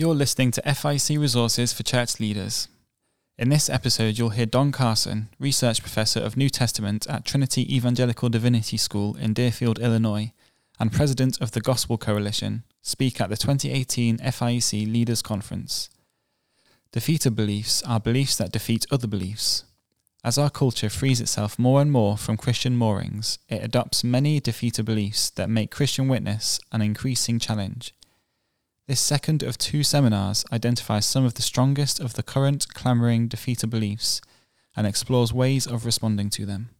You're listening to FIEC Resources for Church Leaders. In this episode, you'll hear Don Carson, Research Professor of New Testament at Trinity Evangelical Divinity School in Deerfield, Illinois, and President of the Gospel Coalition, speak at the 2018 FIEC Leaders Conference. Defeater beliefs are beliefs that defeat other beliefs. As our culture frees itself more and more from Christian moorings, it adopts many defeater beliefs that make Christian witness an increasing challenge. This second of two seminars identifies some of the strongest of the current clamouring defeater beliefs and explores ways of responding to them.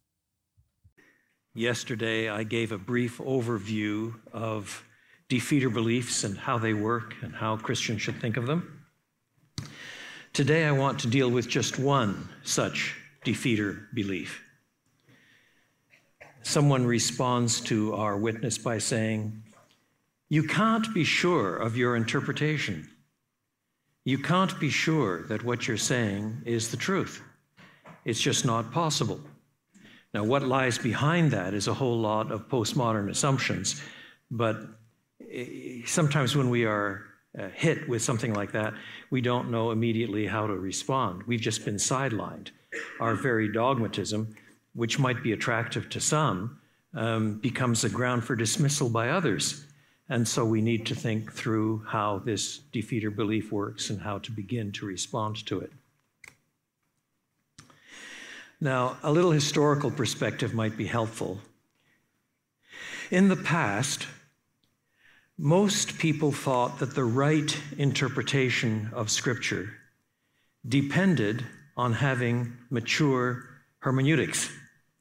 Yesterday, I gave a brief overview of defeater beliefs and how they work and how Christians should think of them. Today, I want to deal with just one such defeater belief. Someone responds to our witness by saying, you can't be sure of your interpretation. You can't be sure that what you're saying is the truth. It's just not possible. Now, what lies behind that is a whole lot of postmodern assumptions, but eh, sometimes when we are uh, hit with something like that, we don't know immediately how to respond. We've just been sidelined. Our very dogmatism, which might be attractive to some, um, becomes a ground for dismissal by others. And so we need to think through how this defeater belief works and how to begin to respond to it. Now, a little historical perspective might be helpful. In the past, most people thought that the right interpretation of Scripture depended on having mature hermeneutics,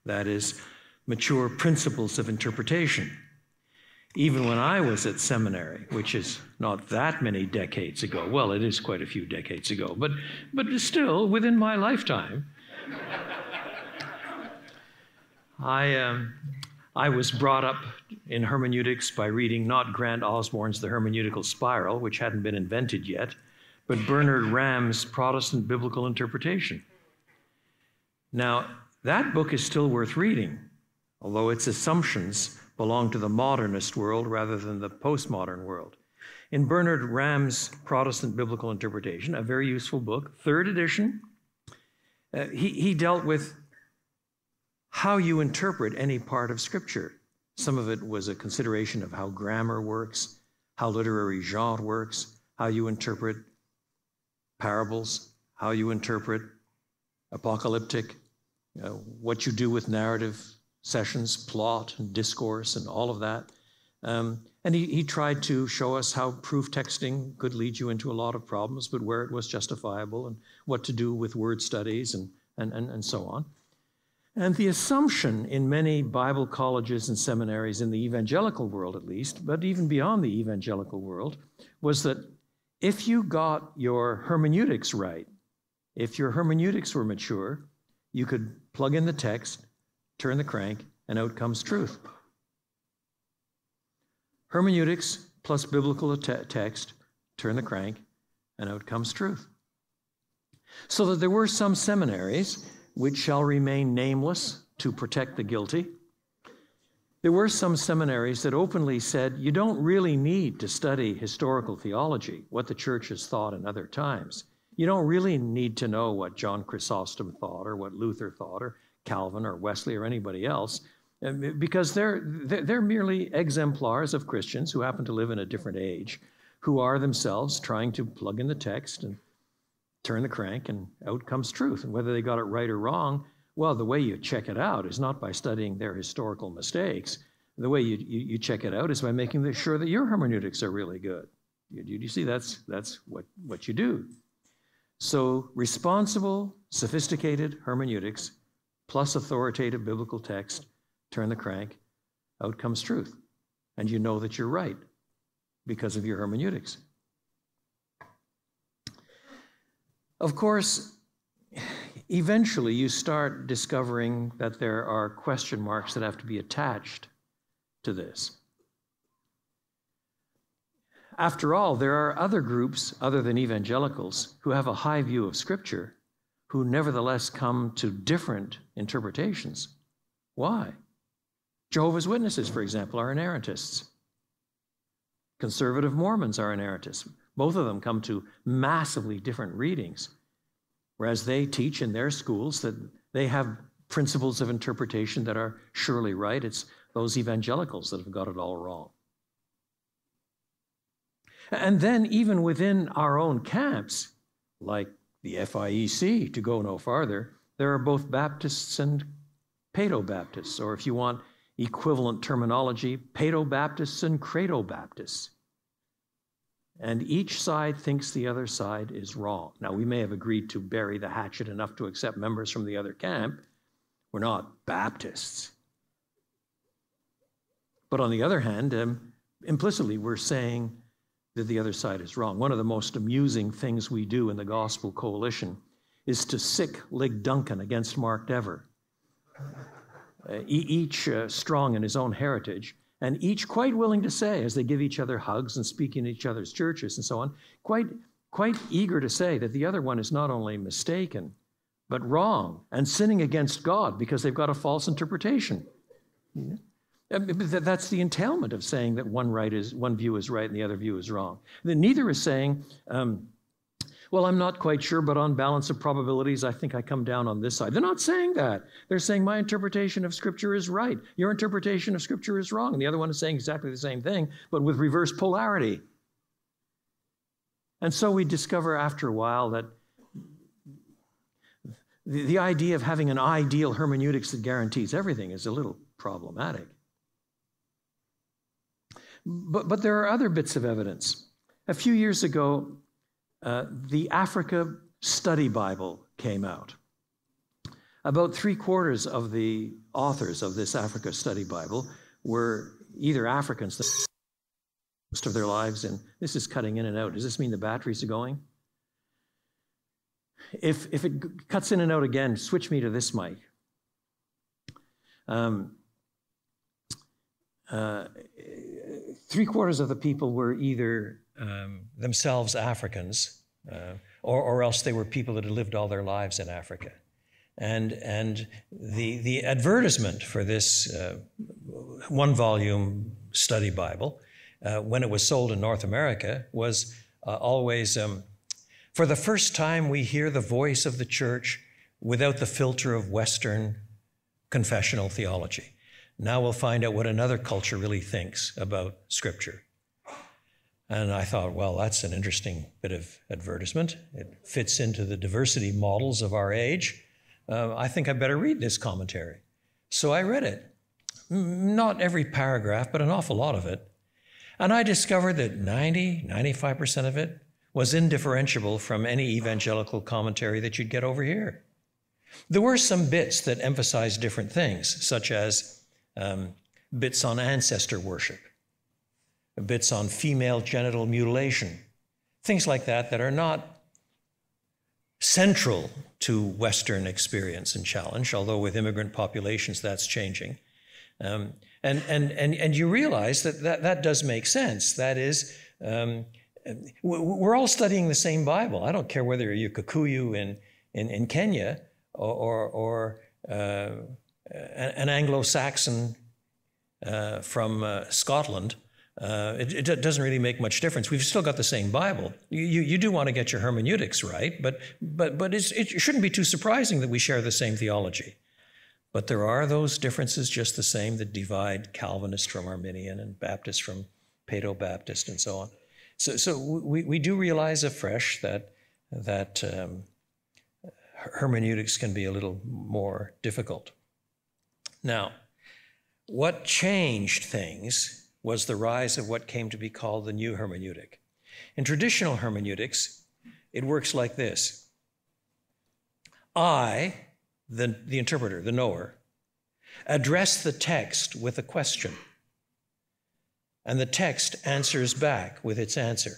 that is, mature principles of interpretation even when I was at seminary, which is not that many decades ago. Well, it is quite a few decades ago, but, but still within my lifetime. I, um, I was brought up in hermeneutics by reading not Grant Osborne's The Hermeneutical Spiral, which hadn't been invented yet, but Bernard Ramm's Protestant Biblical Interpretation. Now, that book is still worth reading, although its assumptions belong to the modernist world rather than the postmodern world. In Bernard Ramm's Protestant Biblical Interpretation, a very useful book, third edition, uh, he, he dealt with how you interpret any part of Scripture. Some of it was a consideration of how grammar works, how literary genre works, how you interpret parables, how you interpret apocalyptic, what you do with narrative sessions, plot and discourse and all of that. Um, and he, he tried to show us how proof texting could lead you into a lot of problems, but where it was justifiable and what to do with word studies and, and, and, and so on. And the assumption in many Bible colleges and seminaries, in the evangelical world at least, but even beyond the evangelical world, was that if you got your hermeneutics right, if your hermeneutics were mature, you could plug in the text turn the crank, and out comes truth. Hermeneutics plus biblical te- text, turn the crank, and out comes truth. So that there were some seminaries which shall remain nameless to protect the guilty. There were some seminaries that openly said you don't really need to study historical theology, what the church has thought in other times. You don't really need to know what John Chrysostom thought or what Luther thought or Calvin or Wesley or anybody else, uh, because they're, they're merely exemplars of Christians who happen to live in a different age, who are themselves trying to plug in the text and turn the crank, and out comes truth. And whether they got it right or wrong, well, the way you check it out is not by studying their historical mistakes. The way you, you, you check it out is by making sure that your hermeneutics are really good. You, you see, that's, that's what, what you do. So, responsible, sophisticated hermeneutics plus authoritative biblical text, turn the crank, out comes truth. And you know that you're right because of your hermeneutics. Of course, eventually you start discovering that there are question marks that have to be attached to this. After all, there are other groups other than evangelicals who have a high view of Scripture who nevertheless come to different interpretations. Why? Jehovah's Witnesses, for example, are inerrantists. Conservative Mormons are inerrantists. Both of them come to massively different readings. Whereas they teach in their schools that they have principles of interpretation that are surely right. It's those evangelicals that have got it all wrong. And then, even within our own camps, like the FIEC, to go no farther, there are both Baptists and Paedo Baptists, or if you want equivalent terminology, Paedo Baptists and Credo Baptists. And each side thinks the other side is wrong. Now, we may have agreed to bury the hatchet enough to accept members from the other camp. We're not Baptists. But on the other hand, um, implicitly, we're saying that the other side is wrong. One of the most amusing things we do in the Gospel Coalition is to sic Lig Duncan against Mark Dever. Uh, each uh, strong in his own heritage, and each quite willing to say, as they give each other hugs and speak in each other's churches and so on, quite, quite eager to say that the other one is not only mistaken, but wrong and sinning against God because they've got a false interpretation. Yeah. That's the entailment of saying that one right is one view is right and the other view is wrong. Neither is saying, um, well, I'm not quite sure, but on balance of probabilities, I think I come down on this side. They're not saying that. They're saying my interpretation of Scripture is right. Your interpretation of Scripture is wrong. And the other one is saying exactly the same thing, but with reverse polarity. And so we discover after a while that the, the idea of having an ideal hermeneutics that guarantees everything is a little problematic. But, but there are other bits of evidence. A few years ago, uh, the Africa Study Bible came out. About three quarters of the authors of this Africa Study Bible were either Africans most of their lives, and this is cutting in and out. Does this mean the batteries are going? If, if it cuts in and out again, switch me to this mic. Um, uh, three quarters of the people were either um, themselves Africans, uh, or, or else they were people that had lived all their lives in Africa. And, and the, the advertisement for this uh, one volume study Bible, uh, when it was sold in North America, was uh, always um, for the first time we hear the voice of the church without the filter of Western confessional theology. Now we'll find out what another culture really thinks about Scripture. And I thought, well, that's an interesting bit of advertisement. It fits into the diversity models of our age. Uh, I think I better read this commentary. So I read it. Not every paragraph, but an awful lot of it. And I discovered that 90, 95% of it was indifferentiable from any evangelical commentary that you'd get over here. There were some bits that emphasized different things, such as um, bits on ancestor worship bits on female genital mutilation, things like that that are not central to Western experience and challenge, although with immigrant populations that's changing. Um, and, and, and, and you realize that, that that does make sense. That is, um, we're all studying the same Bible. I don't care whether you're Kikuyu in, in, in Kenya or, or, or uh, an Anglo Saxon uh, from uh, Scotland uh, it, it, doesn't really make much difference. We've still got the same Bible. You, you, you do want to get your hermeneutics right, but, but, but it shouldn't be too surprising that we share the same theology. But there are those differences just the same that divide Calvinist from Arminian and Baptist from Paedo Baptist and so on. So, so we, we do realize afresh that, that um, hermeneutics can be a little more difficult. Now, what changed things was the rise of what came to be called the new hermeneutic. In traditional hermeneutics, it works like this I, the, the interpreter, the knower, address the text with a question, and the text answers back with its answer.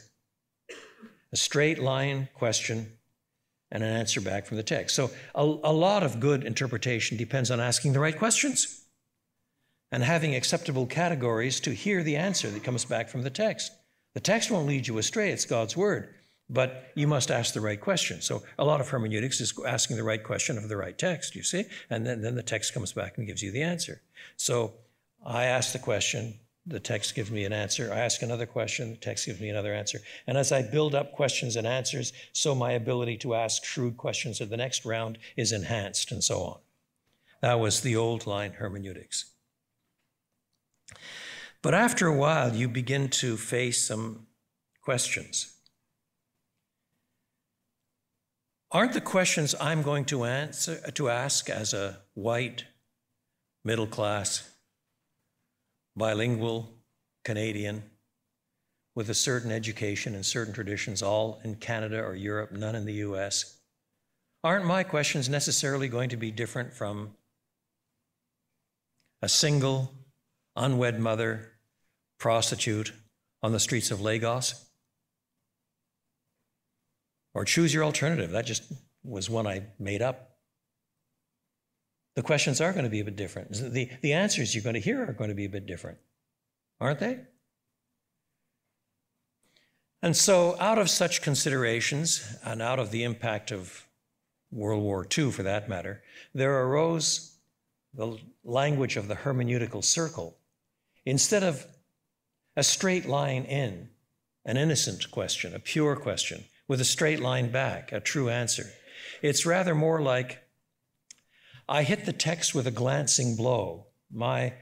A straight line question and an answer back from the text. So, a, a lot of good interpretation depends on asking the right questions and having acceptable categories to hear the answer that comes back from the text. The text won't lead you astray, it's God's word, but you must ask the right question. So a lot of hermeneutics is asking the right question of the right text, you see, and then, then the text comes back and gives you the answer. So I ask the question, the text gives me an answer. I ask another question, the text gives me another answer. And as I build up questions and answers, so my ability to ask shrewd questions at the next round is enhanced, and so on. That was the old line hermeneutics. But after a while, you begin to face some questions. Aren't the questions I'm going to answer to ask as a white, middle class, bilingual Canadian with a certain education and certain traditions, all in Canada or Europe, none in the US? Aren't my questions necessarily going to be different from a single, unwed mother, prostitute on the streets of Lagos? Or choose your alternative. That just was one I made up. The questions are going to be a bit different. The, the answers you're going to hear are going to be a bit different, aren't they? And so, out of such considerations, and out of the impact of World War II for that matter, there arose the language of the hermeneutical circle. Instead of a straight line in, an innocent question, a pure question, with a straight line back, a true answer. It's rather more like I hit the text with a glancing blow. My,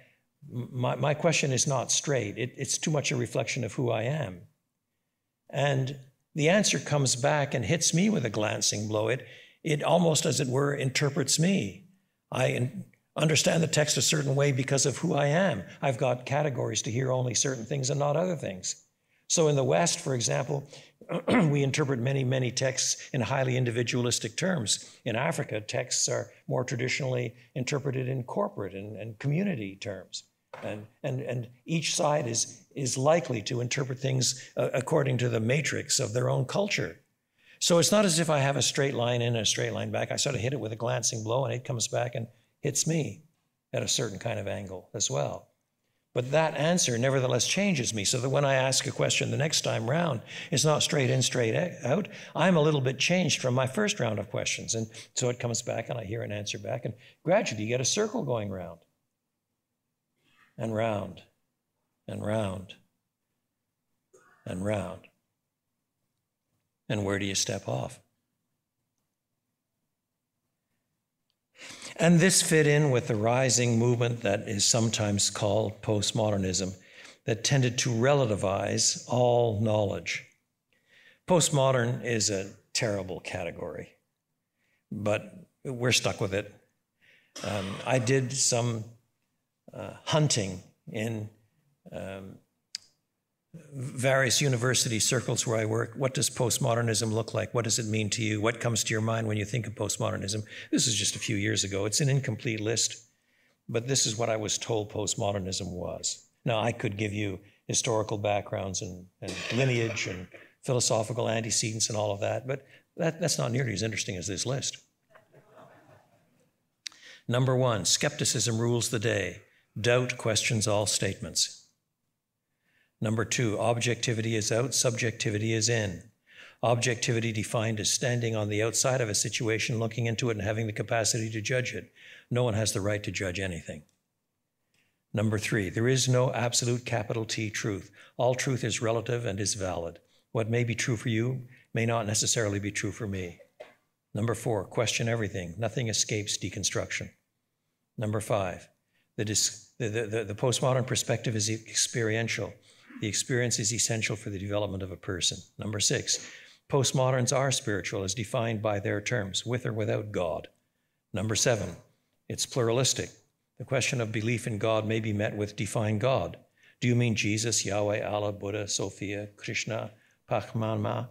my, my question is not straight, it, it's too much a reflection of who I am. And the answer comes back and hits me with a glancing blow. It, it almost, as it were, interprets me. I understand the text a certain way because of who I am. I've got categories to hear only certain things and not other things. So in the West, for example, we interpret many, many texts in highly individualistic terms. In Africa, texts are more traditionally interpreted in corporate and, and community terms. And, and, and each side is, is likely to interpret things uh, according to the matrix of their own culture. So it's not as if I have a straight line in and a straight line back. I sort of hit it with a glancing blow and it comes back and hits me at a certain kind of angle as well. But that answer nevertheless changes me so that when I ask a question the next time round, it's not straight in, straight out. I'm a little bit changed from my first round of questions. And so it comes back and I hear an answer back. And gradually you get a circle going round and round and round and round. And where do you step off? And this fit in with the rising movement that is sometimes called postmodernism, that tended to relativize all knowledge. Postmodern is a terrible category, but we're stuck with it. Um, I did some uh, hunting in um, various university circles where I work, what does postmodernism look like? What does it mean to you? What comes to your mind when you think of postmodernism? This is just a few years ago. It's an incomplete list, but this is what I was told postmodernism was. Now, I could give you historical backgrounds and, and lineage and philosophical antecedents and all of that, but that, that's not nearly as interesting as this list. Number one, skepticism rules the day. Doubt questions all statements. Number two, objectivity is out, subjectivity is in. Objectivity defined as standing on the outside of a situation, looking into it, and having the capacity to judge it. No one has the right to judge anything. Number three, there is no absolute capital T truth. All truth is relative and is valid. What may be true for you may not necessarily be true for me. Number four, question everything. Nothing escapes deconstruction. Number five, the, the, the, the postmodern perspective is experiential. The experience is essential for the development of a person. Number six, postmoderns are spiritual as defined by their terms, with or without God. Number seven, it's pluralistic. The question of belief in God may be met with define God. Do you mean Jesus, Yahweh, Allah, Buddha, Sophia, Krishna, Paramatma?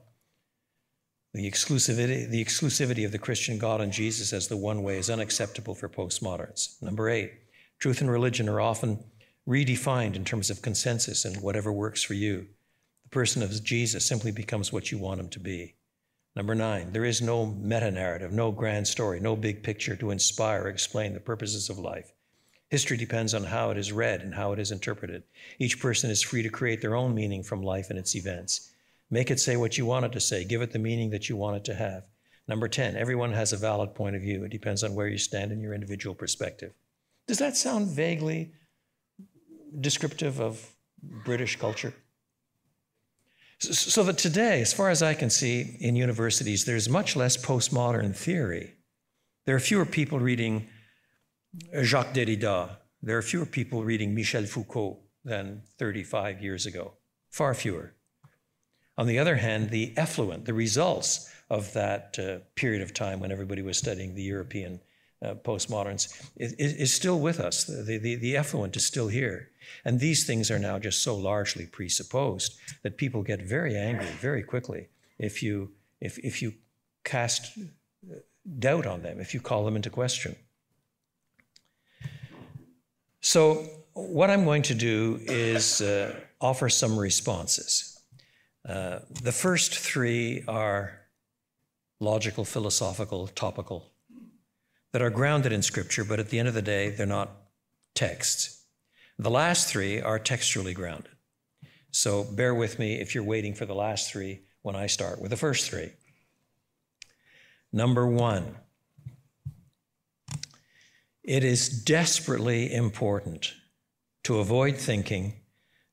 The exclusivity, the exclusivity of the Christian God and Jesus as the one way is unacceptable for postmoderns. Number eight, truth and religion are often redefined in terms of consensus and whatever works for you. The person of Jesus simply becomes what you want him to be. Number nine, there is no meta narrative, no grand story, no big picture to inspire or explain the purposes of life. History depends on how it is read and how it is interpreted. Each person is free to create their own meaning from life and its events. Make it say what you want it to say, give it the meaning that you want it to have. Number 10, everyone has a valid point of view. It depends on where you stand in your individual perspective. Does that sound vaguely descriptive of British culture. So that today, as far as I can see in universities, there's much less postmodern theory. There are fewer people reading Jacques Derrida. There are fewer people reading Michel Foucault than 35 years ago, far fewer. On the other hand, the effluent, the results of that uh, period of time when everybody was studying the European uh, postmoderns is, is, still with us. The, the, the effluent is still here. And these things are now just so largely presupposed that people get very angry very quickly if you, if, if you cast doubt on them, if you call them into question. So, what I'm going to do is uh, offer some responses. Uh, the first three are logical, philosophical, topical, that are grounded in Scripture, but at the end of the day, they're not texts. The last three are textually grounded. So bear with me if you're waiting for the last three when I start with the first three. Number one, it is desperately important to avoid thinking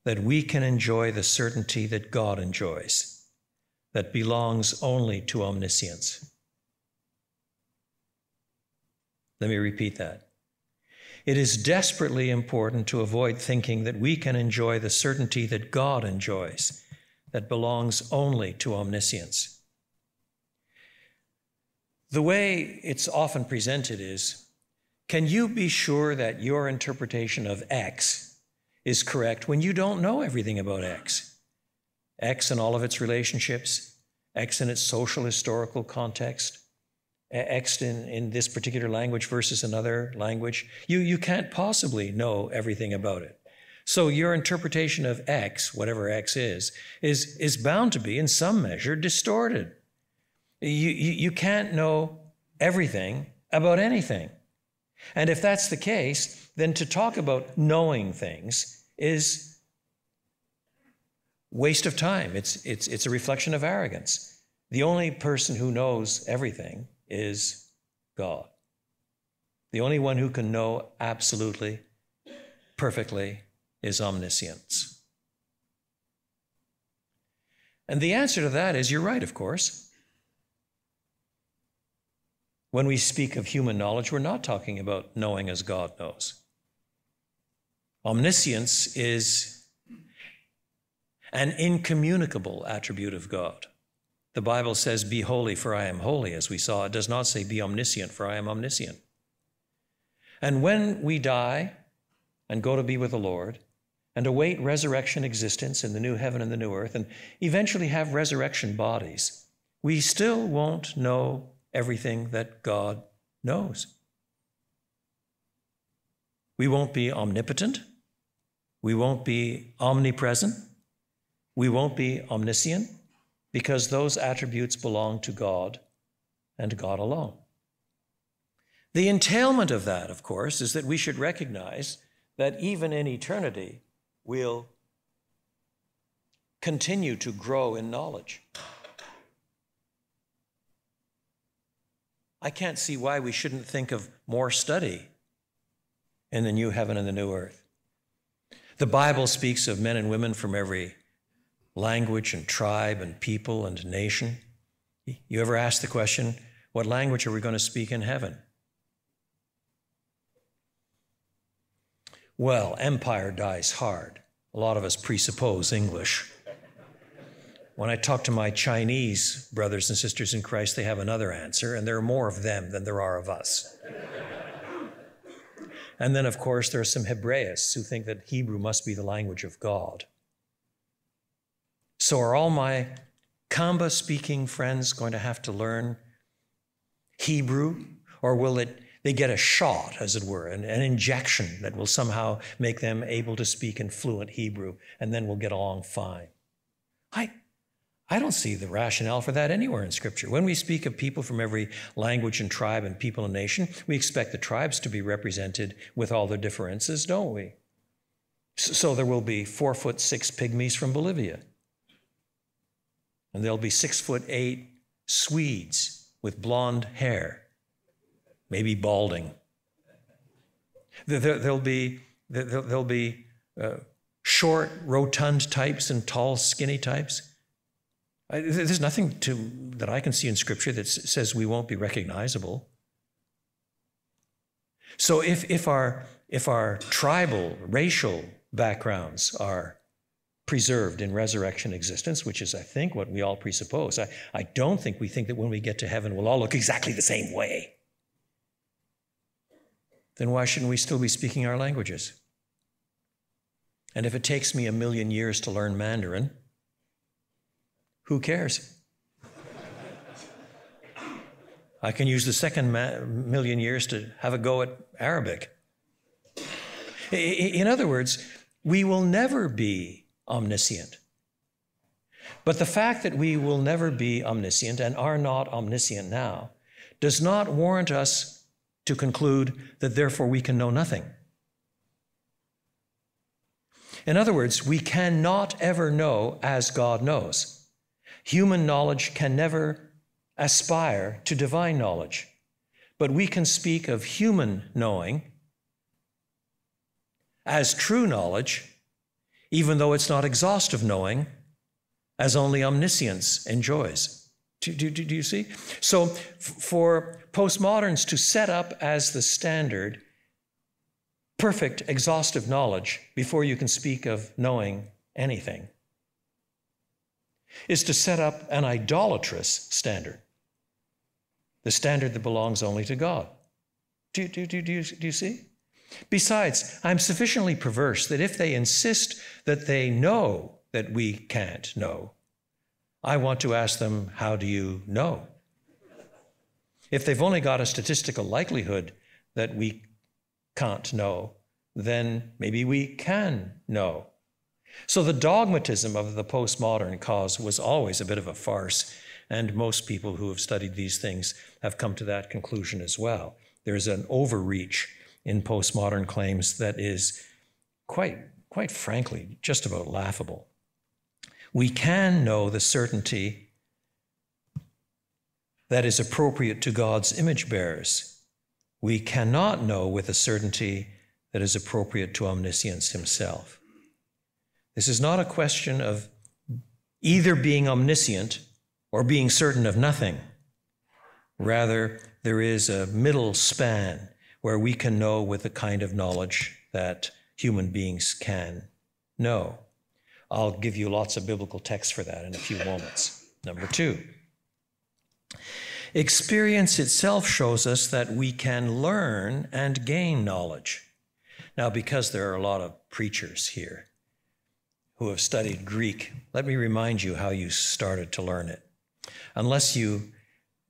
that we can enjoy the certainty that God enjoys, that belongs only to omniscience. Let me repeat that. It is desperately important to avoid thinking that we can enjoy the certainty that God enjoys, that belongs only to omniscience. The way it's often presented is can you be sure that your interpretation of X is correct when you don't know everything about X? X and all of its relationships, X in its social historical context, X in, in this particular language versus another language. You, you can't possibly know everything about it. So your interpretation of X, whatever X is, is, is bound to be in some measure distorted. You, you, you can't know everything about anything. And if that's the case, then to talk about knowing things is waste of time. It's, it's, it's a reflection of arrogance. The only person who knows everything is God. The only one who can know absolutely, perfectly, is omniscience. And the answer to that is you're right, of course. When we speak of human knowledge, we're not talking about knowing as God knows. Omniscience is an incommunicable attribute of God. The Bible says, Be holy, for I am holy, as we saw. It does not say, Be omniscient, for I am omniscient. And when we die and go to be with the Lord and await resurrection existence in the new heaven and the new earth and eventually have resurrection bodies, we still won't know everything that God knows. We won't be omnipotent. We won't be omnipresent. We won't be omniscient because those attributes belong to God and God alone. The entailment of that, of course, is that we should recognize that even in eternity, we'll continue to grow in knowledge. I can't see why we shouldn't think of more study in the new heaven and the new earth. The Bible speaks of men and women from every language and tribe and people and nation. You ever ask the question, what language are we going to speak in heaven? Well, empire dies hard. A lot of us presuppose English. When I talk to my Chinese brothers and sisters in Christ, they have another answer, and there are more of them than there are of us. and then, of course, there are some Hebraists who think that Hebrew must be the language of God. So, are all my Kamba speaking friends going to have to learn Hebrew? Or will it, they get a shot, as it were, an, an injection that will somehow make them able to speak in fluent Hebrew, and then we'll get along fine? I, I don't see the rationale for that anywhere in Scripture. When we speak of people from every language and tribe and people and nation, we expect the tribes to be represented with all their differences, don't we? So there will be four foot six pygmies from Bolivia and there'll be six foot eight Swedes with blonde hair, maybe balding. There, will be, there'll be uh, short, rotund types and tall, skinny types. There's nothing to, that I can see in Scripture that says we won't be recognizable. So if, if, our, if our tribal, racial backgrounds are preserved in resurrection existence, which is, I think, what we all presuppose, I, I don't think we think that when we get to heaven, we'll all look exactly the same way. Then why shouldn't we still be speaking our languages? And if it takes me a million years to learn Mandarin, who cares? I can use the second million years to have a go at Arabic. In other words, we will never be omniscient. But the fact that we will never be omniscient and are not omniscient now does not warrant us to conclude that therefore we can know nothing. In other words, we cannot ever know as God knows. Human knowledge can never aspire to divine knowledge, but we can speak of human knowing as true knowledge, even though it's not exhaustive knowing, as only omniscience enjoys. Do, do, do, you see? So, for postmoderns to set up as the standard perfect, exhaustive knowledge before you can speak of knowing anything is to set up an idolatrous standard, the standard that belongs only to God. Do, do, do, do, do you see? Besides, I'm sufficiently perverse that if they insist that they know that we can't know, I want to ask them, How do you know? If they've only got a statistical likelihood that we can't know, then maybe we can know. So the dogmatism of the postmodern cause was always a bit of a farce, and most people who have studied these things have come to that conclusion as well. There's an overreach in postmodern claims that is quite, quite frankly, just about laughable. We can know the certainty that is appropriate to God's image bearers. We cannot know with a certainty that is appropriate to omniscience himself. This is not a question of either being omniscient or being certain of nothing. Rather, there is a middle span where we can know with the kind of knowledge that human beings can know. I'll give you lots of biblical texts for that in a few moments. Number two, experience itself shows us that we can learn and gain knowledge. Now, because there are a lot of preachers here who have studied Greek, let me remind you how you started to learn it. Unless you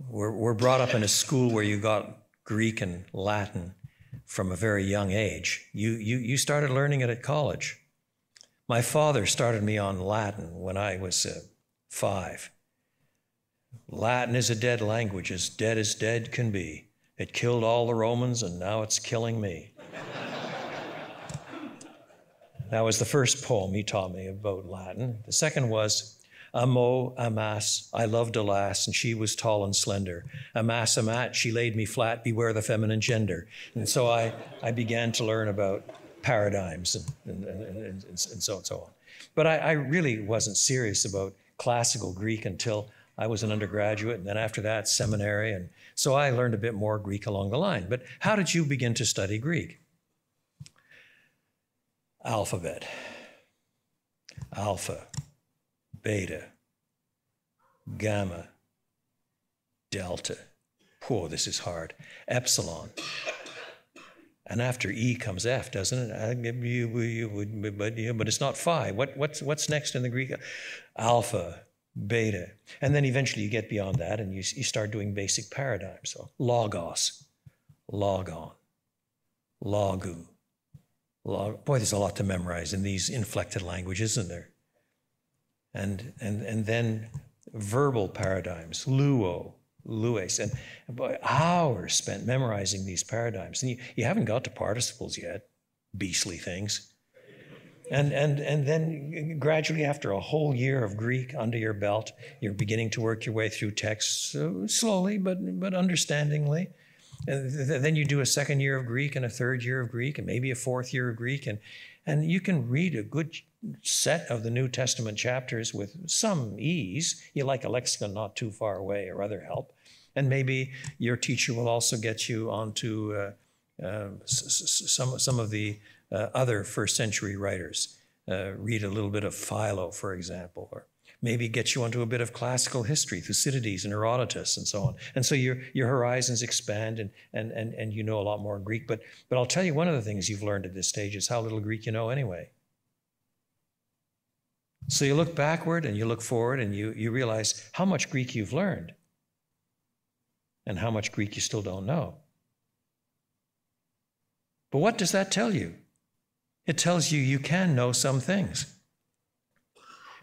were, were brought up in a school where you got Greek and Latin from a very young age, you, you, you started learning it at college. My father started me on Latin when I was uh, five. Latin is a dead language, as dead as dead can be. It killed all the Romans, and now it's killing me. that was the first poem he taught me about Latin. The second was Amo, amas, I loved a lass, and she was tall and slender. Amas, amat, she laid me flat, beware the feminine gender. And so I, I began to learn about paradigms and, and, and, and, and so and so on. But I, I really wasn't serious about classical Greek until I was an undergraduate, and then after that, seminary. And so I learned a bit more Greek along the line. But how did you begin to study Greek? Alphabet. Alpha, beta, gamma, delta. Whoa, this is hard. Epsilon. And after E comes F, doesn't it? But it's not phi. What, what's, what's next in the Greek? Alpha, beta. And then eventually you get beyond that and you, you start doing basic paradigms. So logos, logon, logu. Log, boy, there's a lot to memorize in these inflected languages, isn't there? And, and, and then verbal paradigms, luo, lues, and hours spent memorizing these paradigms. And you, you haven't got to participles yet, beastly things. And, and, and then gradually, after a whole year of Greek under your belt, you're beginning to work your way through texts uh, slowly but, but understandingly. And th- then you do a second year of Greek and a third year of Greek and maybe a fourth year of Greek. And, And you can read a good set of the New Testament chapters with some ease. You like a lexicon not too far away or other help. And maybe your teacher will also get you onto uh, uh, some, some of the uh, other first century writers. Uh, read a little bit of Philo, for example, or maybe get you onto a bit of classical history, Thucydides and Herodotus and so on. And so your, your horizons expand and, and, and, and you know a lot more Greek. But, but I'll tell you one of the things you've learned at this stage is how little Greek you know anyway. So you look backward and you look forward and you, you realize how much Greek you've learned and how much Greek you still don't know. But what does that tell you? It tells you you can know some things.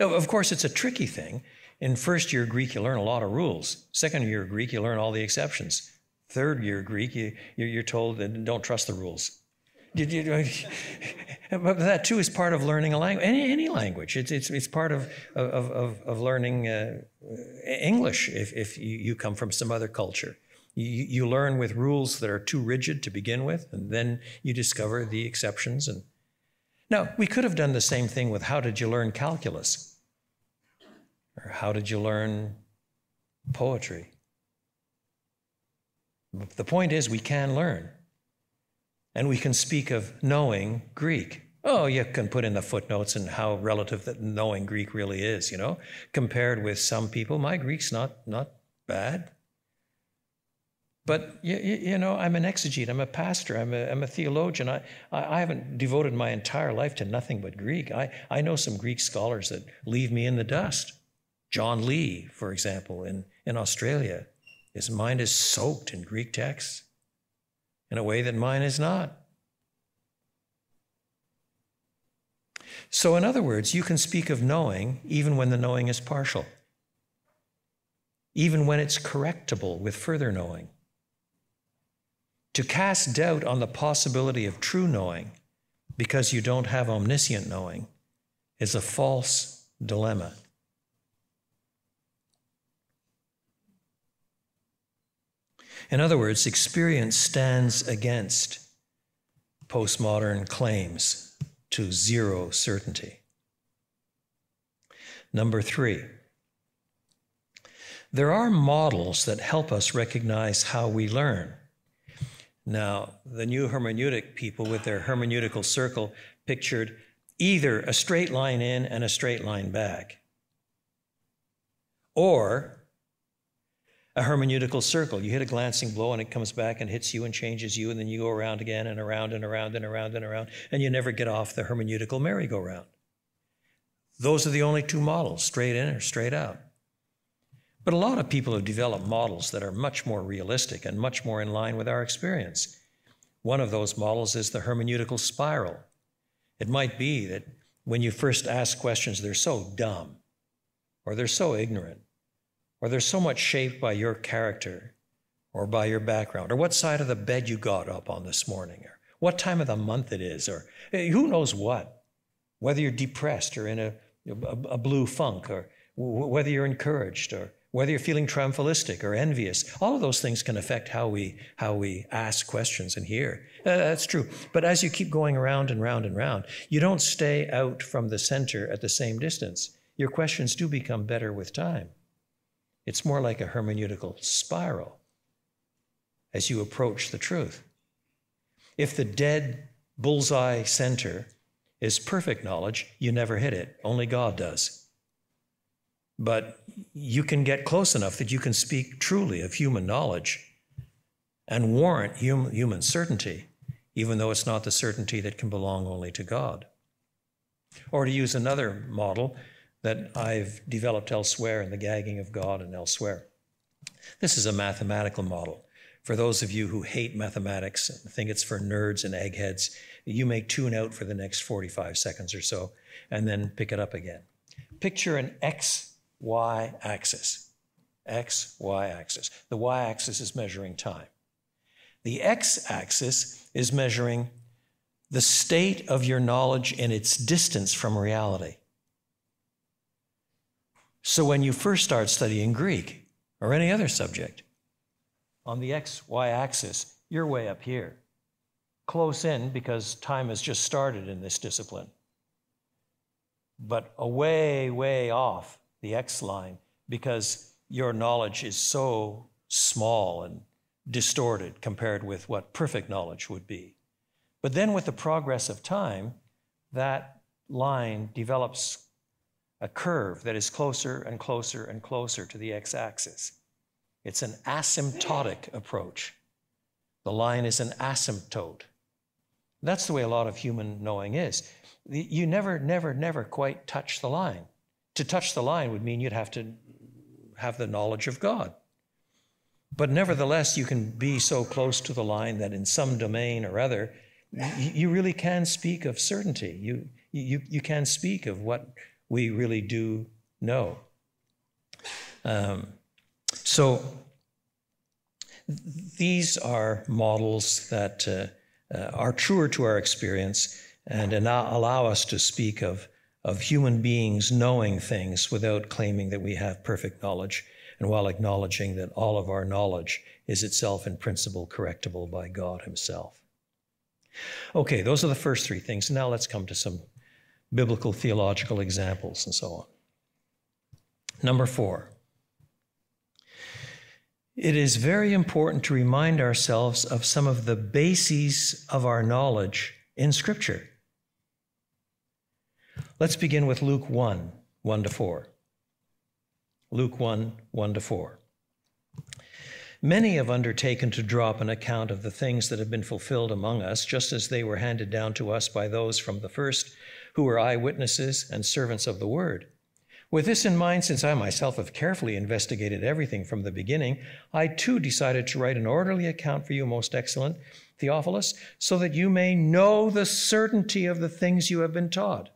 Of course, it's a tricky thing. In first year Greek, you learn a lot of rules. Second year Greek, you learn all the exceptions. Third year Greek, you, you're told that don't trust the rules. But that too is part of learning a language, any, any language. It's, it's, it's part of, of, of, of learning uh, English if, if you, you come from some other culture. You, you learn with rules that are too rigid to begin with, and then you discover the exceptions. And now we could have done the same thing with how did you learn calculus, or how did you learn poetry. The point is, we can learn. And we can speak of knowing Greek. Oh, you can put in the footnotes and how relative that knowing Greek really is, you know. Compared with some people, my Greek's not, not bad. But, you, you know, I'm an exegete, I'm a pastor, I'm a, I'm a theologian. I, I haven't devoted my entire life to nothing but Greek. I, I know some Greek scholars that leave me in the dust. John Lee, for example, in, in Australia, his mind is soaked in Greek texts in a way that mine is not. So, in other words, you can speak of knowing even when the knowing is partial, even when it's correctable with further knowing. To cast doubt on the possibility of true knowing because you don't have omniscient knowing is a false dilemma. In other words, experience stands against postmodern claims to zero certainty. Number three, there are models that help us recognize how we learn. Now, the new hermeneutic people with their hermeneutical circle pictured either a straight line in and a straight line back, or a hermeneutical circle. You hit a glancing blow and it comes back and hits you and changes you, and then you go around again and around and around and around and around, and you never get off the hermeneutical merry-go-round. Those are the only two models, straight in or straight out. But a lot of people have developed models that are much more realistic and much more in line with our experience. One of those models is the hermeneutical spiral. It might be that when you first ask questions, they're so dumb or they're so ignorant or they're so much shaped by your character or by your background. Or what side of the bed you got up on this morning? Or what time of the month it is? Or eh, who knows what? Whether you're depressed or in a, a, a blue funk or w- whether you're encouraged or whether you're feeling triumphalistic or envious. All of those things can affect how we how we ask questions and hear. Uh, that's true. But as you keep going around and round and round you don't stay out from the center at the same distance. Your questions do become better with time it's more like a hermeneutical spiral as you approach the truth. If the dead bullseye center is perfect knowledge, you never hit it. Only God does. But you can get close enough that you can speak truly of human knowledge and warrant hum- human certainty, even though it's not the certainty that can belong only to God. Or to use another model, that I've developed elsewhere in the gagging of God and elsewhere. This is a mathematical model. For those of you who hate mathematics and think it's for nerds and eggheads, you may tune out for the next 45 seconds or so and then pick it up again. Picture an x y axis. X y axis. The y axis is measuring time. The x axis is measuring the state of your knowledge and its distance from reality. So when you first start studying Greek or any other subject, on the x, y axis, you're way up here, close in because time has just started in this discipline, but away, way off the X line because your knowledge is so small and distorted compared with what perfect knowledge would be. But then, with the progress of time, that line develops a curve that is closer and closer and closer to the x axis. It's an asymptotic approach. The line is an asymptote. That's the way a lot of human knowing is. You never, never, never quite touch the line. To touch the line would mean you'd have to have the knowledge of God. But nevertheless, you can be so close to the line that in some domain or other, you really can speak of certainty. You, you, you can speak of what we really do know. Um, so these are models that uh, uh, are truer to our experience and allow us to speak of, of human beings knowing things without claiming that we have perfect knowledge and while acknowledging that all of our knowledge is itself in principle correctable by God Himself. Okay, those are the first three things. Now let's come to some biblical theological examples and so on. Number four, it is very important to remind ourselves of some of the bases of our knowledge in Scripture. Let's begin with Luke 1 1 to 4. Luke 1 1 to 4. Many have undertaken to draw up an account of the things that have been fulfilled among us, just as they were handed down to us by those from the first who were eyewitnesses and servants of the word. With this in mind, since I myself have carefully investigated everything from the beginning, I too decided to write an orderly account for you, most excellent Theophilus, so that you may know the certainty of the things you have been taught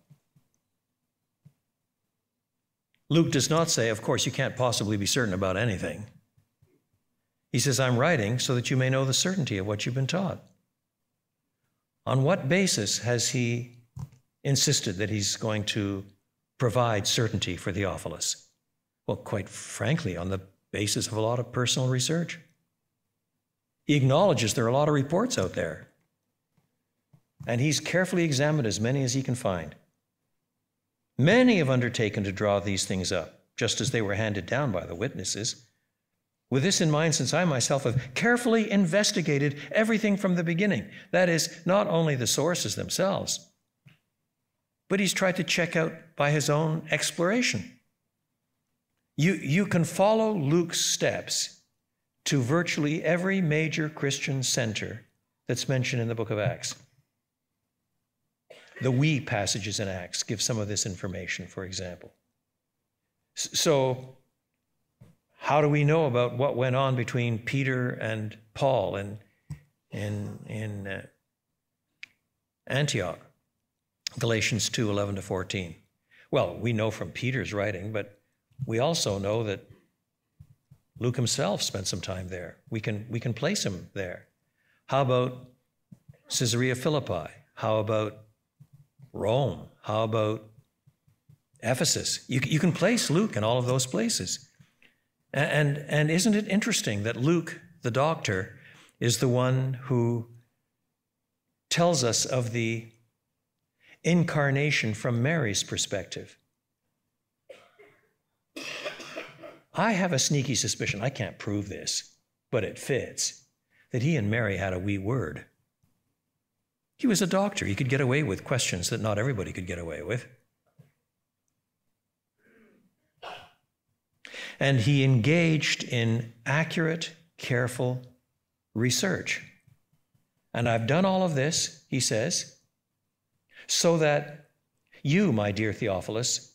Luke does not say, of course, you can't possibly be certain about anything. He says, I'm writing so that you may know the certainty of what you've been taught. On what basis has he insisted that he's going to provide certainty for Theophilus? Well, quite frankly, on the basis of a lot of personal research. He acknowledges there are a lot of reports out there. And he's carefully examined as many as he can find. Many have undertaken to draw these things up, just as they were handed down by the witnesses. With this in mind, since I myself have carefully investigated everything from the beginning, that is, not only the sources themselves, but he's tried to check out by his own exploration. You, you can follow Luke's steps to virtually every major Christian center that's mentioned in the book of Acts. The we passages in Acts give some of this information, for example. So, how do we know about what went on between Peter and Paul in, in, in uh, Antioch? Galatians 2 11 to 14. Well, we know from Peter's writing, but we also know that Luke himself spent some time there. We can, we can place him there. How about Caesarea Philippi? How about Rome? How about Ephesus? You, you can place Luke in all of those places. And, and isn't it interesting that Luke, the doctor, is the one who tells us of the incarnation from Mary's perspective? I have a sneaky suspicion, I can't prove this, but it fits, that he and Mary had a wee word. He was a doctor. He could get away with questions that not everybody could get away with. And he engaged in accurate, careful research. And I've done all of this, he says, so that you, my dear Theophilus,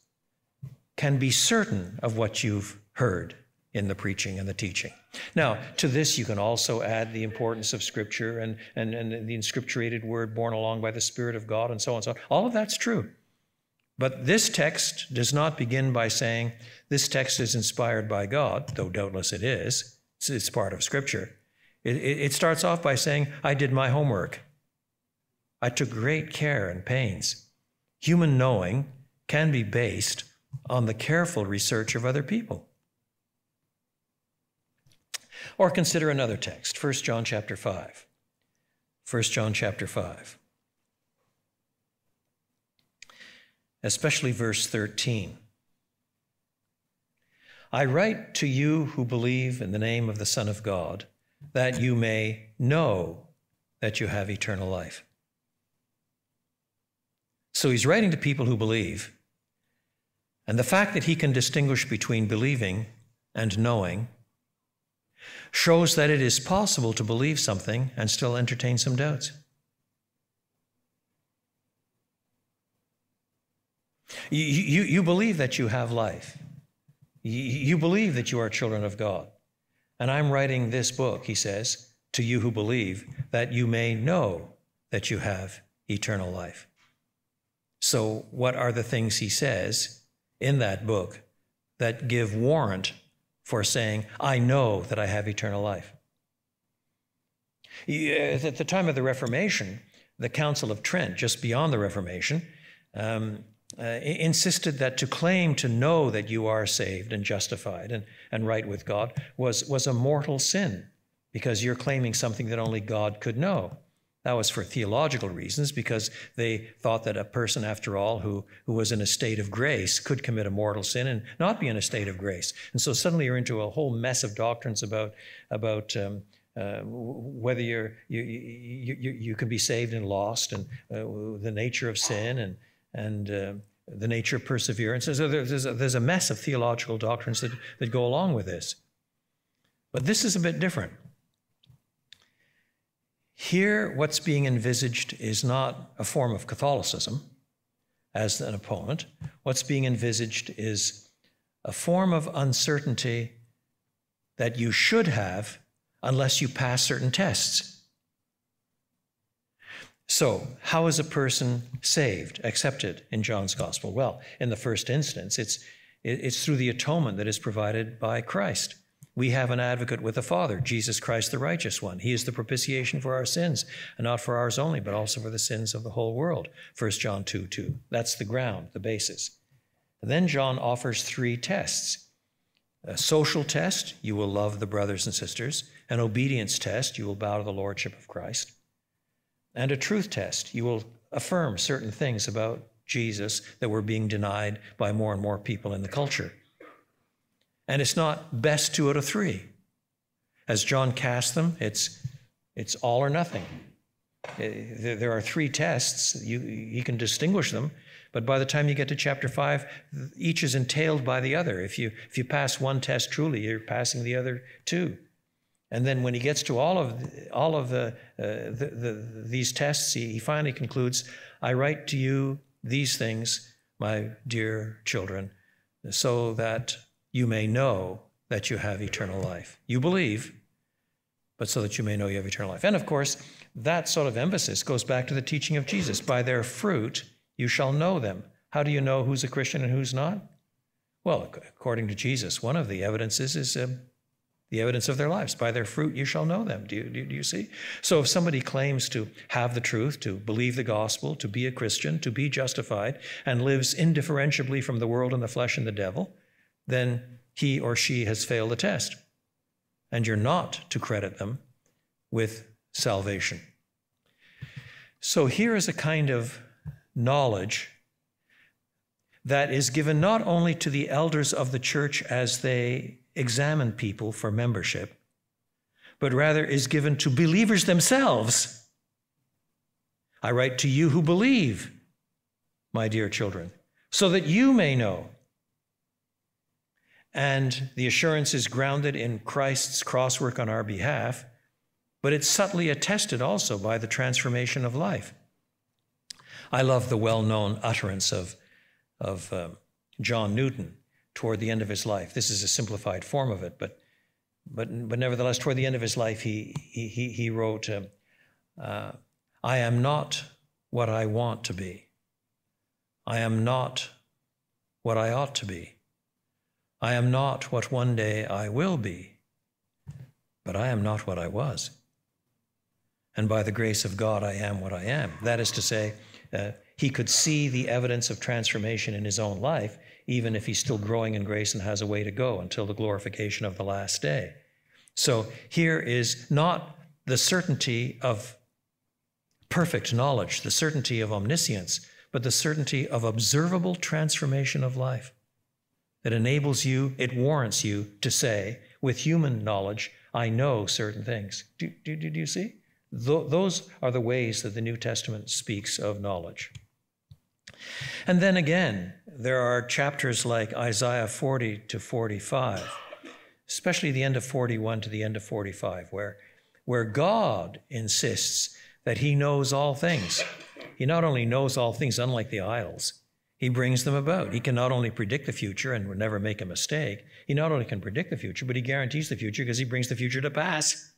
can be certain of what you've heard in the preaching and the teaching. Now, to this, you can also add the importance of Scripture and, and, and the inscripturated word borne along by the Spirit of God and so on and so on. All of that's true. But this text does not begin by saying this text is inspired by God, though doubtless it is. It's, it's part of Scripture. It, it, it starts off by saying, I did my homework. I took great care and pains. Human knowing can be based on the careful research of other people. Or consider another text, 1 John chapter 5. 1 John chapter 5. Especially verse 13. I write to you who believe in the name of the Son of God, that you may know that you have eternal life. So he's writing to people who believe. And the fact that he can distinguish between believing and knowing shows that it is possible to believe something and still entertain some doubts. You, you, you believe that you have life. You, you believe that you are children of God. And I'm writing this book, he says, to you who believe, that you may know that you have eternal life. So, what are the things he says in that book that give warrant for saying, I know that I have eternal life? At the time of the Reformation, the Council of Trent, just beyond the Reformation, um, uh, insisted that to claim to know that you are saved and justified and, and right with God was, was a mortal sin because you're claiming something that only God could know. That was for theological reasons, because they thought that a person, after all, who, who was in a state of grace could commit a mortal sin and not be in a state of grace. And so suddenly you're into a whole mess of doctrines about, about um, uh, whether you're, you, you, you, you can be saved and lost, and uh, the nature of sin, and, and uh, the nature of perseverance. So there's a, there's a mess of theological doctrines that, that go along with this. But this is a bit different. Here, what's being envisaged is not a form of Catholicism as an opponent. What's being envisaged is a form of uncertainty that you should have unless you pass certain tests. So, how is a person saved, accepted in John's gospel? Well, in the first instance, it's, it's through the atonement that is provided by Christ. We have an advocate with the Father, Jesus Christ, the righteous one. He is the propitiation for our sins, and not for ours only, but also for the sins of the whole world. 1 John 2 2. That's the ground, the basis. And then John offers three tests a social test, you will love the brothers and sisters, an obedience test, you will bow to the Lordship of Christ, and a truth test, you will affirm certain things about Jesus that were being denied by more and more people in the culture. And it's not best two out of three. As John casts them, it's, it's all or nothing. Eh, there are three tests. You, he can distinguish them, but by the time you get to chapter five, each is entailed by the other. If you, if you pass one test truly, you're passing the other two. And then when he gets to all of, all of the, uh, the, the, these tests, he, he finally concludes I write to you these things, my dear children, so that you may know that you have eternal life. You believe, but so that you may know you have eternal life. And of course, that sort of emphasis goes back to the teaching of Jesus by their fruit you shall know them. How do you know who's a Christian and who's not? Well, according to Jesus, one of the evidences is uh, the evidence of their lives. By their fruit you shall know them. Do you, do, do you see? So if somebody claims to have the truth, to believe the gospel, to be a Christian, to be justified, and lives indifferentiably from the world and the flesh and the devil, then he or she has failed the test. And you're not to credit them with salvation. So here is a kind of knowledge that is given not only to the elders of the church as they examine people for membership, but rather is given to believers themselves. I write to you who believe, my dear children, so that you may know and the assurance is grounded in Christ's crosswork on our behalf, but it's subtly attested also by the transformation of life. I love the well known utterance of, of uh, John Newton toward the end of his life. This is a simplified form of it, but, but, but nevertheless, toward the end of his life, he, he, he wrote, uh, uh, I am not what I want to be. I am not what I ought to be. I am not what one day I will be, but I am not what I was. And by the grace of God, I am what I am. That is to say, uh, he could see the evidence of transformation in his own life, even if he's still growing in grace and has a way to go until the glorification of the last day. So here is not the certainty of perfect knowledge, the certainty of omniscience, but the certainty of observable transformation of life that enables you, it warrants you to say, with human knowledge, I know certain things. Do, do, do you see? Th- those are the ways that the New Testament speaks of knowledge. And then again, there are chapters like Isaiah 40 to 45, especially the end of 41 to the end of 45, where, where God insists that he knows all things. He not only knows all things, unlike the idols, he brings them about. He can not only predict the future and never make a mistake, he not only can predict the future, but he guarantees the future because he brings the future to pass.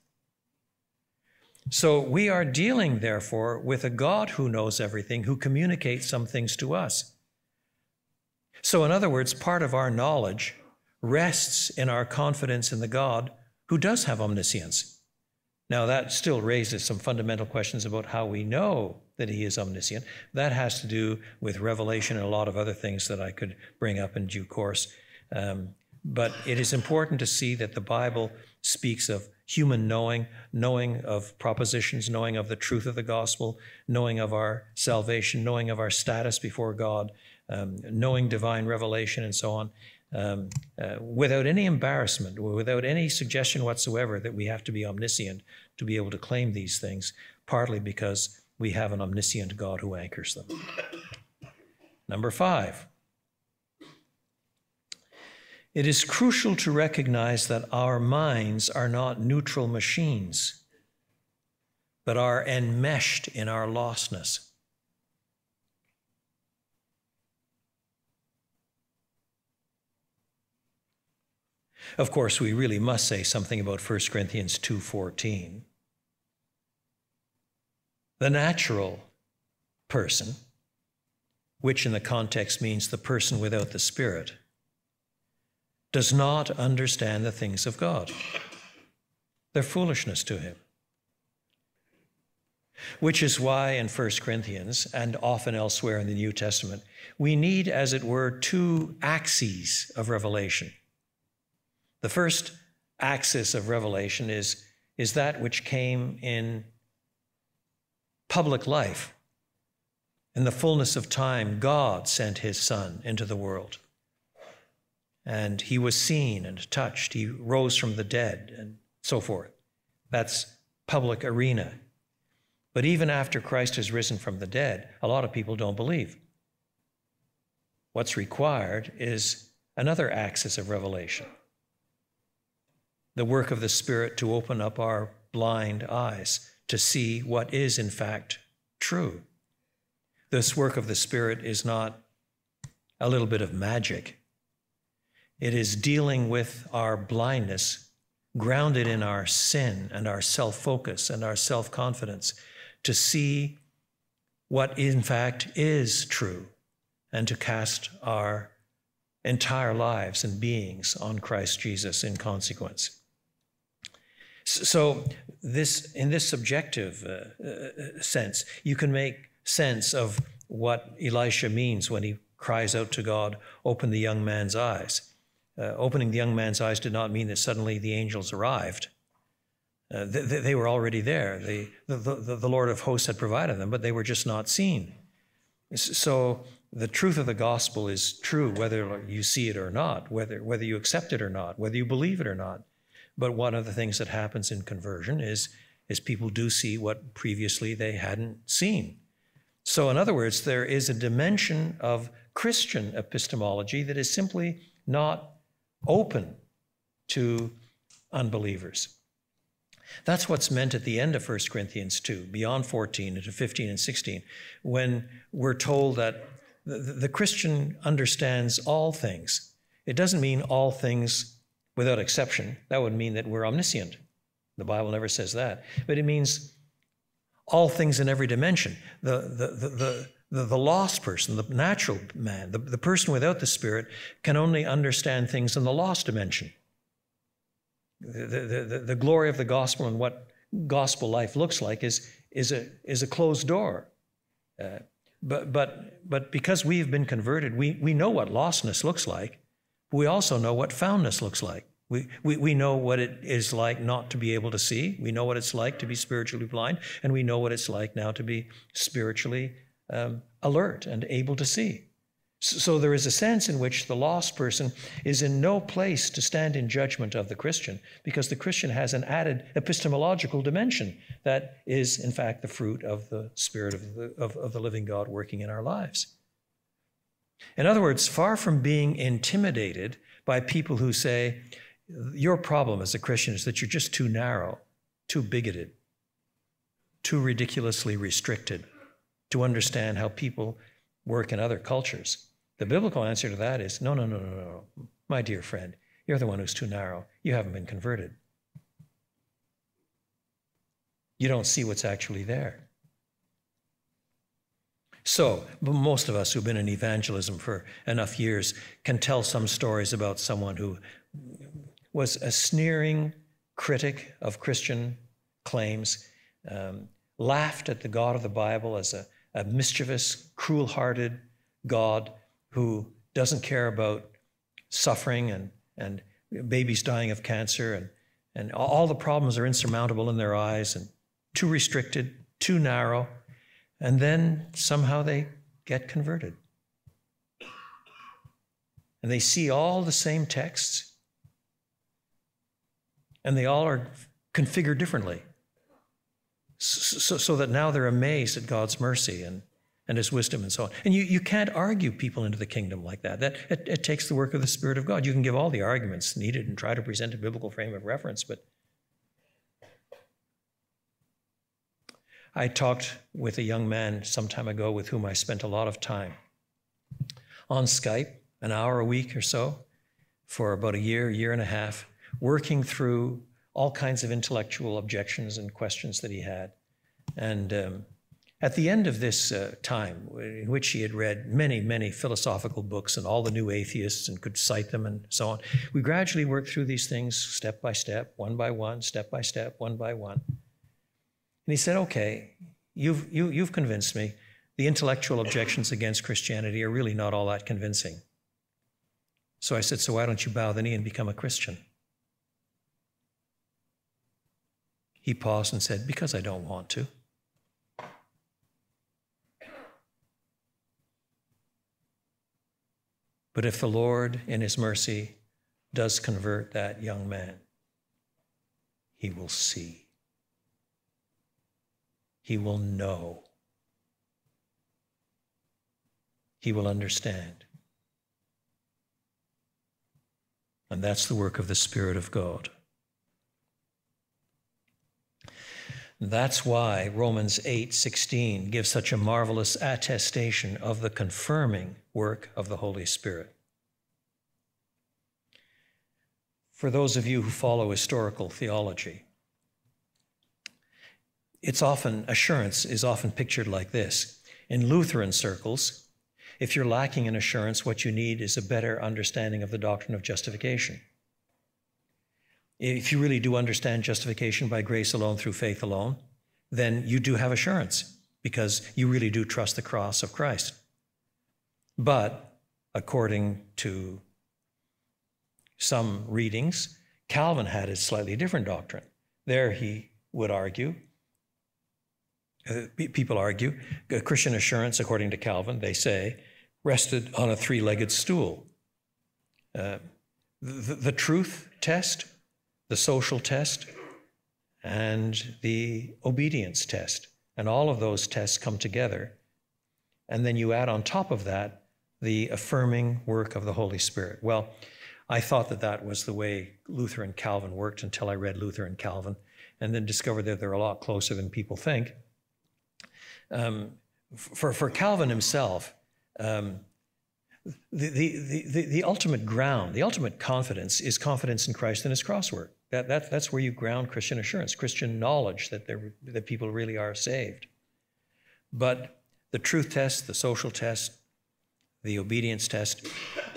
So we are dealing, therefore, with a God who knows everything, who communicates some things to us. So, in other words, part of our knowledge rests in our confidence in the God who does have omniscience. Now, that still raises some fundamental questions about how we know that he is omniscient. That has to do with revelation and a lot of other things that I could bring up in due course. Um, but it is important to see that the Bible speaks of human knowing, knowing of propositions, knowing of the truth of the gospel, knowing of our salvation, knowing of our status before God, um, knowing divine revelation, and so on, um, uh, without any embarrassment, without any suggestion whatsoever that we have to be omniscient to be able to claim these things, partly because we have an omniscient God who anchors them. Number five, it is crucial to recognize that our minds are not neutral machines, but are enmeshed in our lostness. Of course, we really must say something about 1 Corinthians 2:14. The natural person, which in the context means the person without the Spirit, does not understand the things of God. They're foolishness to him. Which is why in 1 Corinthians and often elsewhere in the New Testament, we need, as it were, two axes of revelation. The first axis of revelation is, is that which came in public life. In the fullness of time, God sent his Son into the world and he was seen and touched. He rose from the dead and so forth. That's public arena. But even after Christ has risen from the dead, a lot of people don't believe. What's required is another axis of revelation the work of the Spirit to open up our blind eyes to see what is, in fact, true. This work of the Spirit is not a little bit of magic. It is dealing with our blindness, grounded in our sin and our self focus and our self confidence, to see what in fact is true and to cast our entire lives and beings on Christ Jesus in consequence. So, this, in this subjective uh, uh, sense, you can make sense of what Elisha means when he cries out to God, Open the young man's eyes uh, opening the young man's eyes did not mean that suddenly the angels arrived. Uh, they, they, were already there. The, the, the, the Lord of hosts had provided them, but they were just not seen. So the truth of the gospel is true whether you see it or not, whether, whether you accept it or not, whether you believe it or not. But one of the things that happens in conversion is, is people do see what previously they hadn't seen. So, in other words, there is a dimension of Christian epistemology that is simply not open to unbelievers. That's what's meant at the end of 1 Corinthians 2, beyond 14 into 15 and 16, when we're told that the, the Christian understands all things. It doesn't mean all things without exception. That would mean that we're omniscient. The Bible never says that. But it means all things in every dimension. The, the, the, the the, lost person, the natural man, the, the person without the Spirit, can only understand things in the lost dimension. The, the, the, the glory of the gospel and what gospel life looks like is, is, a, is a closed door. Uh, but, but, but because we've been converted, we, we know what lostness looks like. We also know what foundness looks like. We, we, we know what it is like not to be able to see. We know what it's like to be spiritually blind. And we know what it's like now to be spiritually um, alert and able to see. So there is a sense in which the lost person is in no place to stand in judgment of the Christian because the Christian has an added epistemological dimension that is, in fact, the fruit of the Spirit of the, of, of the living God working in our lives. In other words, far from being intimidated by people who say, your problem as a Christian is that you're just too narrow, too bigoted, too ridiculously restricted to understand how people work in other cultures. The biblical answer to that is no, no, no, no, no. My dear friend, you're the one who's too narrow. You haven't been converted. You don't see what's actually there. So, most of us who've been in evangelism for enough years can tell some stories about someone who was a sneering critic of Christian claims, um, laughed at the God of the Bible as a, a mischievous, cruel hearted God who doesn't care about suffering and, and babies dying of cancer, and, and all the problems are insurmountable in their eyes and too restricted, too narrow, and then somehow they get converted. And they see all the same texts and they all are configured differently. So, so, that now they're amazed at God's mercy and, and his wisdom and so on. And you, you can't argue people into the kingdom like that. That it, it takes the work of the Spirit of God. You can give all the arguments needed and try to present a biblical frame of reference, but I talked with a young man some time ago with whom I spent a lot of time on Skype, an hour a week or so, for about a year, year and a half working through all kinds of intellectual objections and questions that he had. And um, at the end of this uh, time, in which he had read many, many philosophical books and all the new atheists and could cite them and so on, we gradually worked through these things step by step, one by one, step by step, one by one. And he said, Okay, you've, you, you've convinced me. The intellectual objections against Christianity are really not all that convincing. So I said, So why don't you bow the knee and become a Christian? He paused and said, Because I don't want to. But if the Lord, in His mercy, does convert that young man, he will see. He will know. He will understand. And that's the work of the Spirit of God. That's why Romans 8:16 gives such a marvelous attestation of the confirming work of the Holy Spirit. For those of you who follow historical theology, it's often assurance is often pictured like this. In Lutheran circles, if you're lacking in assurance, what you need is a better understanding of the doctrine of justification if you really do understand justification by grace alone through faith alone, then you do have assurance because you really do trust the cross of Christ. But according to some readings, Calvin had a slightly different doctrine. There he would argue, people argue, Christian assurance, according to Calvin, they say, rested on a three legged stool. Uh, the, the truth test the social test, and the obedience test. And all of those tests come together. And then you add on top of that the affirming work of the Holy Spirit. Well, I thought that that was the way Luther and Calvin worked until I read Luther and Calvin and then discovered that they're a lot closer than people think. Um, for, for Calvin himself, um, the, the, the, the ultimate ground, the ultimate confidence is confidence in Christ and his cross work. That, that, that's where you ground Christian assurance, Christian knowledge that, that people really are saved. But the truth test, the social test, the obedience test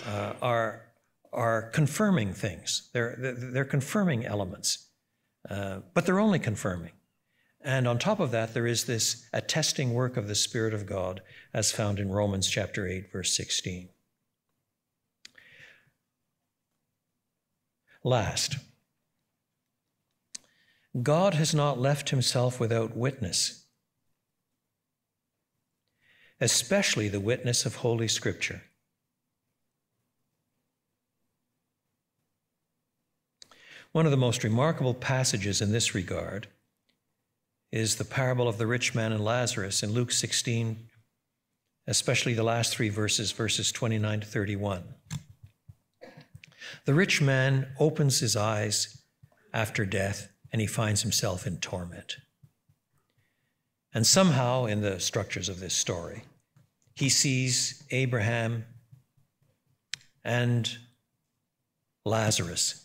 uh, are, are confirming things. They're, they're confirming elements, uh, but they're only confirming. And on top of that, there is this attesting work of the Spirit of God as found in Romans chapter 8, verse 16. Last, God has not left himself without witness, especially the witness of Holy Scripture. One of the most remarkable passages in this regard is the parable of the rich man and Lazarus in Luke 16, especially the last three verses, verses 29 to 31. The rich man opens his eyes after death and he finds himself in torment. And somehow, in the structures of this story, he sees Abraham and Lazarus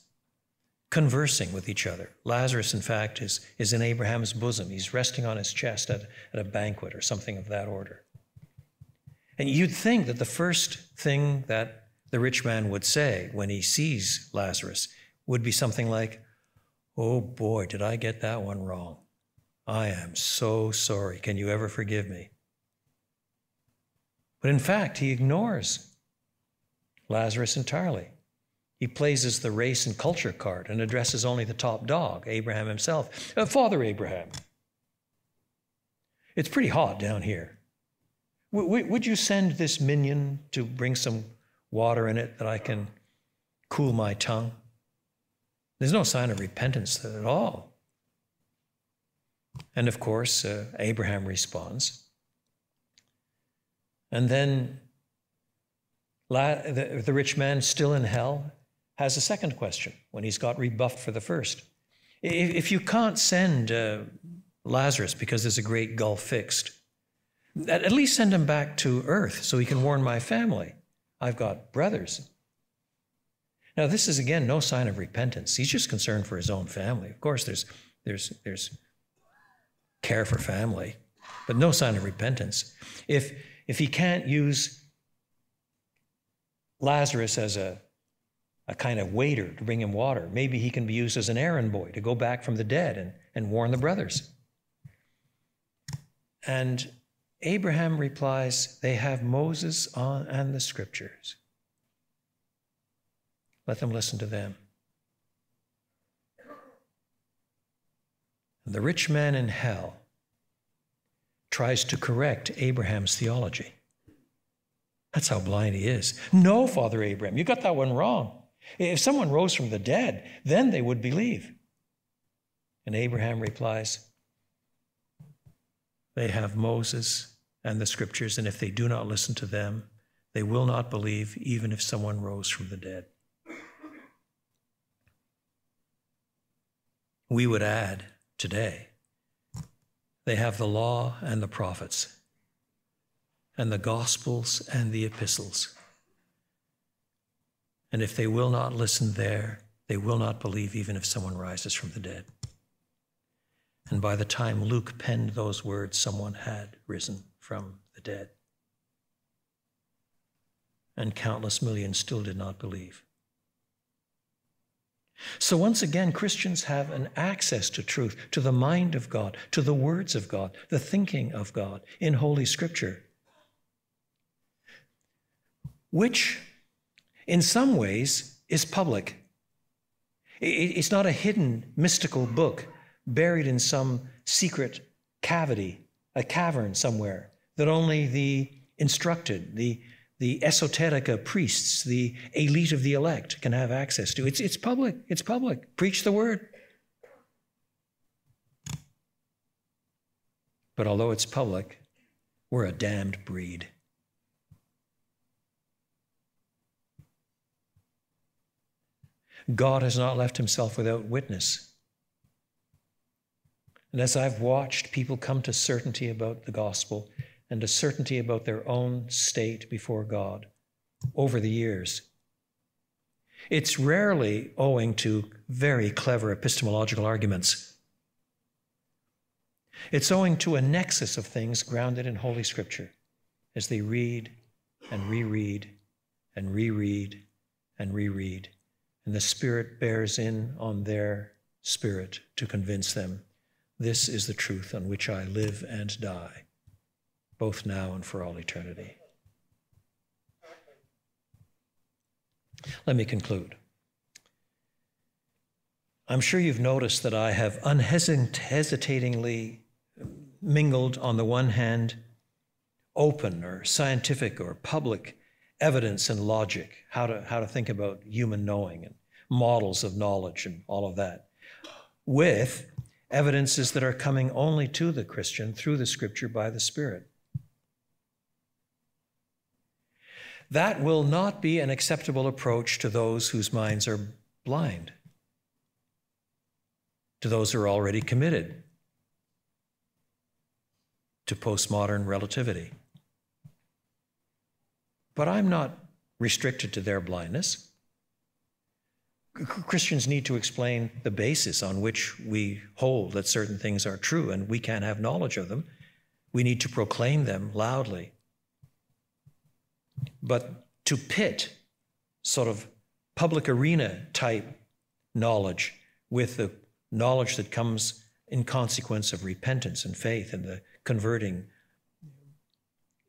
conversing with each other. Lazarus, in fact, is, is in Abraham's bosom. He's resting on his chest at, at a banquet or something of that order. And you'd think that the first thing that the rich man would say when he sees Lazarus would be something like, Oh boy, did I get that one wrong. I am so sorry. Can you ever forgive me? But in fact, he ignores Lazarus entirely. He plays as the race and culture card and addresses only the top dog, Abraham himself. Uh, Father Abraham, it's pretty hot down here. W- would you send this minion to bring some water in it that I can cool my tongue? There's no sign of repentance at all. And of course, uh, Abraham responds. And then La- the, the rich man, still in hell, has a second question when he's got rebuffed for the first. If, if you can't send uh, Lazarus because there's a great gulf fixed, at least send him back to earth so he can warn my family. I've got brothers now, this is again no sign of repentance. He's just concerned for his own family. Of course, there's, there's, there's care for family, but no sign of repentance. If, if he can't use Lazarus as a, a kind of waiter to bring him water, maybe he can be used as an errand boy to go back from the dead and, and warn the brothers. And Abraham replies, They have Moses on, and the scriptures. Let them listen to them. The rich man in hell tries to correct Abraham's theology. That's how blind he is. No, Father Abraham, you got that one wrong. If someone rose from the dead, then they would believe. And Abraham replies, They have Moses and the scriptures, and if they do not listen to them, they will not believe, even if someone rose from the dead. we would add today they have the law and the prophets, and the gospels and the epistles. And if they will not listen there, they will not believe even if someone rises from the dead. And by the time Luke penned those words, someone had risen from the dead. And countless millions still did not believe. So, once again, Christians have an access to truth, to the mind of God, to the words of God, the thinking of God in Holy Scripture, which in some ways is public. It's not a hidden mystical book buried in some secret cavity, a cavern somewhere that only the instructed, the the esoterica priests, the elite of the elect can have access to. It's, it's public. It's public. Preach the word. But although it's public, we're a damned breed. God has not left himself without witness. And as I've watched people come to certainty about the gospel, and a certainty about their own state before God over the years. It's rarely owing to very clever epistemological arguments. It's owing to a nexus of things grounded in Holy Scripture as they read and reread and reread and reread. And the Spirit bears in on their spirit to convince them this is the truth on which I live and die both now and for all eternity. Let me conclude. I'm sure you've noticed that I have unhesitatingly mingled, on the one hand, open or scientific or public evidence and logic, how to, how to think about human knowing and models of knowledge and all of that, with evidences that are coming only to the Christian through the scripture by the Spirit. That will not be an acceptable approach to those whose minds are blind, to those who are already committed to postmodern relativity. But I'm not restricted to their blindness. Christians need to explain the basis on which we hold that certain things are true and we can't have knowledge of them. We need to proclaim them loudly. But to pit sort of public arena type knowledge with the knowledge that comes in consequence of repentance and faith and the converting,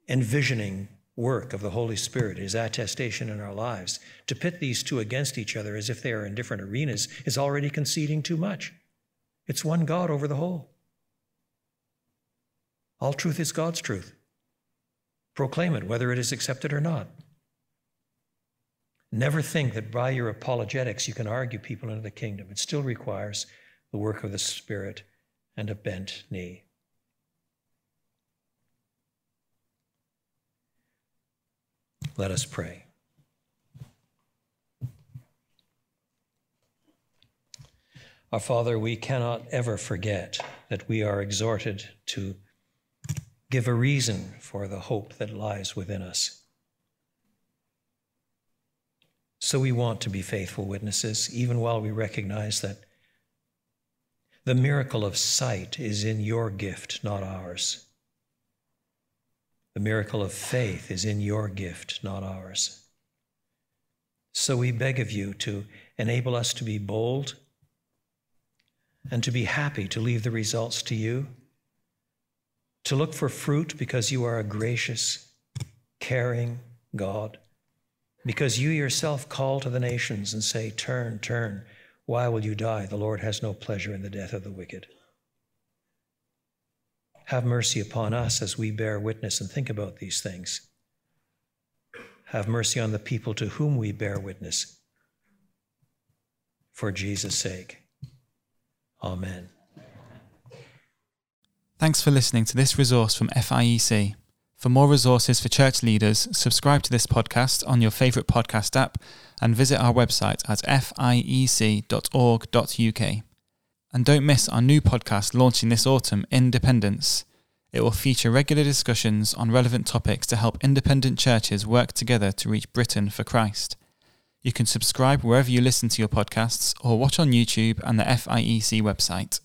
envisioning work of the Holy Spirit, His attestation in our lives, to pit these two against each other as if they are in different arenas is already conceding too much. It's one God over the whole. All truth is God's truth. Proclaim it, whether it is accepted or not. Never think that by your apologetics you can argue people into the kingdom. It still requires the work of the Spirit and a bent knee. Let us pray. Our Father, we cannot ever forget that we are exhorted to give a reason for the hope that lies within us. So we want to be faithful witnesses, even while we recognize that the miracle of sight is in your gift, not ours. The miracle of faith is in your gift, not ours. So we beg of you to enable us to be bold and to be happy to leave the results to you, to look for fruit because you are a gracious, caring God, because you yourself call to the nations and say, Turn, turn. Why will you die? The Lord has no pleasure in the death of the wicked. Have mercy upon us as we bear witness and think about these things. Have mercy on the people to whom we bear witness. For Jesus' sake. Amen. Thanks for listening to this resource from FIEC. For more resources for church leaders, subscribe to this podcast on your favourite podcast app and visit our website at fiec.org.uk. And don't miss our new podcast launching this autumn, Independence. It will feature regular discussions on relevant topics to help independent churches work together to reach Britain for Christ. You can subscribe wherever you listen to your podcasts or watch on YouTube and the FIEC website.